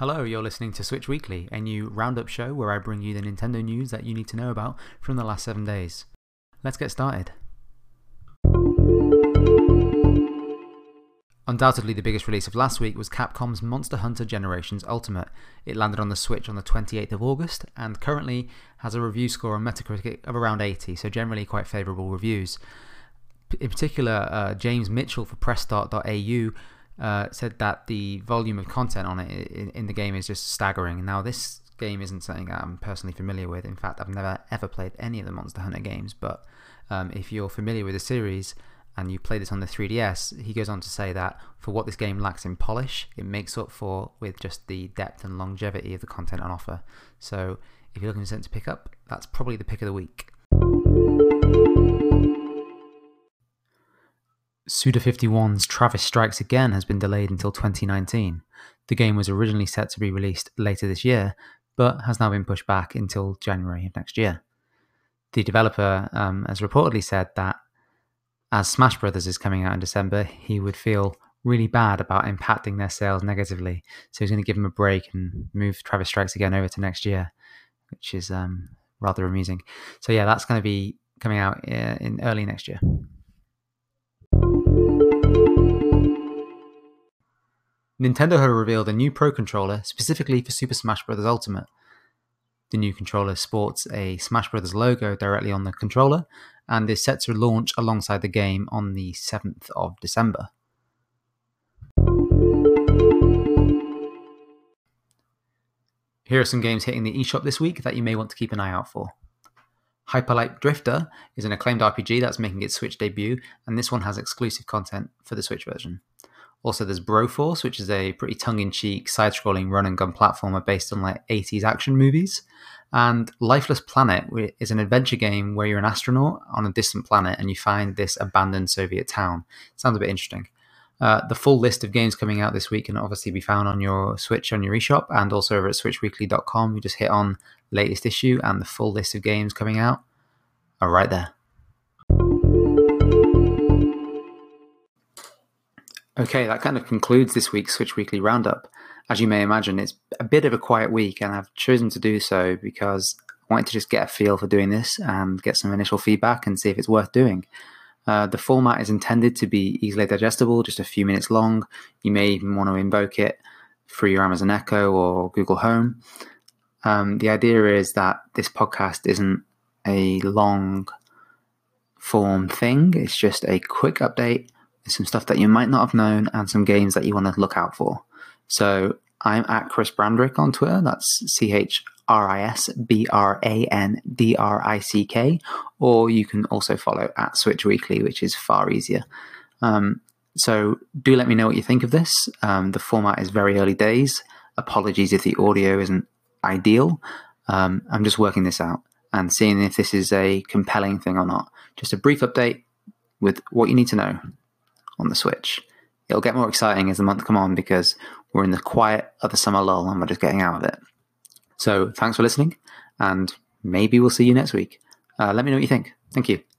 Hello, you're listening to Switch Weekly, a new roundup show where I bring you the Nintendo news that you need to know about from the last seven days. Let's get started. Undoubtedly, the biggest release of last week was Capcom's Monster Hunter Generations Ultimate. It landed on the Switch on the 28th of August and currently has a review score on Metacritic of around 80, so generally quite favourable reviews. In particular, uh, James Mitchell for PressStart.au uh, said that the volume of content on it in, in, the game is just staggering. Now, this game isn't something that I'm personally familiar with. In fact, I've never ever played any of the Monster Hunter games. But um, if you're familiar with the series and you play this on the 3DS, he goes on to say that for what this game lacks in polish, it makes up for with just the depth and longevity of the content on offer. So, if you're looking for something to pick up, that's probably the pick of the week. Suda51's Travis Strikes Again has been delayed until 2019. The game was originally set to be released later this year, but has now been pushed back until January of next year. The developer um, has reportedly said that as Smash Brothers is coming out in December, he would feel really bad about impacting their sales negatively. So he's going to give them a break and move Travis Strikes Again over to next year, which is um, rather amusing. So yeah, that's going to be coming out uh, in early next year. Nintendo had revealed a new Pro controller specifically for Super Smash Bros. Ultimate. The new controller sports a Smash Bros. logo directly on the controller and is set to launch alongside the game on the 7th of December. Here are some games hitting the eShop this week that you may want to keep an eye out for. Hyper Light Drifter is an acclaimed RPG that's making its Switch debut, and this one has exclusive content for the Switch version. Also, there's Broforce, which is a pretty tongue-in-cheek, side-scrolling run-and-gun platformer based on like 80s action movies. And Lifeless Planet is an adventure game where you're an astronaut on a distant planet and you find this abandoned Soviet town. Sounds a bit interesting. Uh, the full list of games coming out this week can obviously be found on your Switch on your eShop and also over at switchweekly.com. You just hit on latest issue and the full list of games coming out are right there. Okay, that kind of concludes this week's Switch Weekly Roundup. As you may imagine, it's a bit of a quiet week, and I've chosen to do so because I wanted to just get a feel for doing this and get some initial feedback and see if it's worth doing. Uh, the format is intended to be easily digestible, just a few minutes long. You may even want to invoke it through your Amazon Echo or Google Home. Um, the idea is that this podcast isn't a long form thing, it's just a quick update some stuff that you might not have known, and some games that you want to look out for. So I'm at Chris Brandrick on Twitter. That's C H R I S B R A N D R I C K. Or you can also follow at Switch Weekly, which is far easier. Um, so do let me know what you think of this. Um, the format is very early days. Apologies if the audio isn't ideal. Um, I'm just working this out and seeing if this is a compelling thing or not. Just a brief update with what you need to know on the Switch. It'll get more exciting as the month come on because we're in the quiet of the summer lull and we're just getting out of it. So thanks for listening, and maybe we'll see you next week. Uh, let me know what you think. Thank you.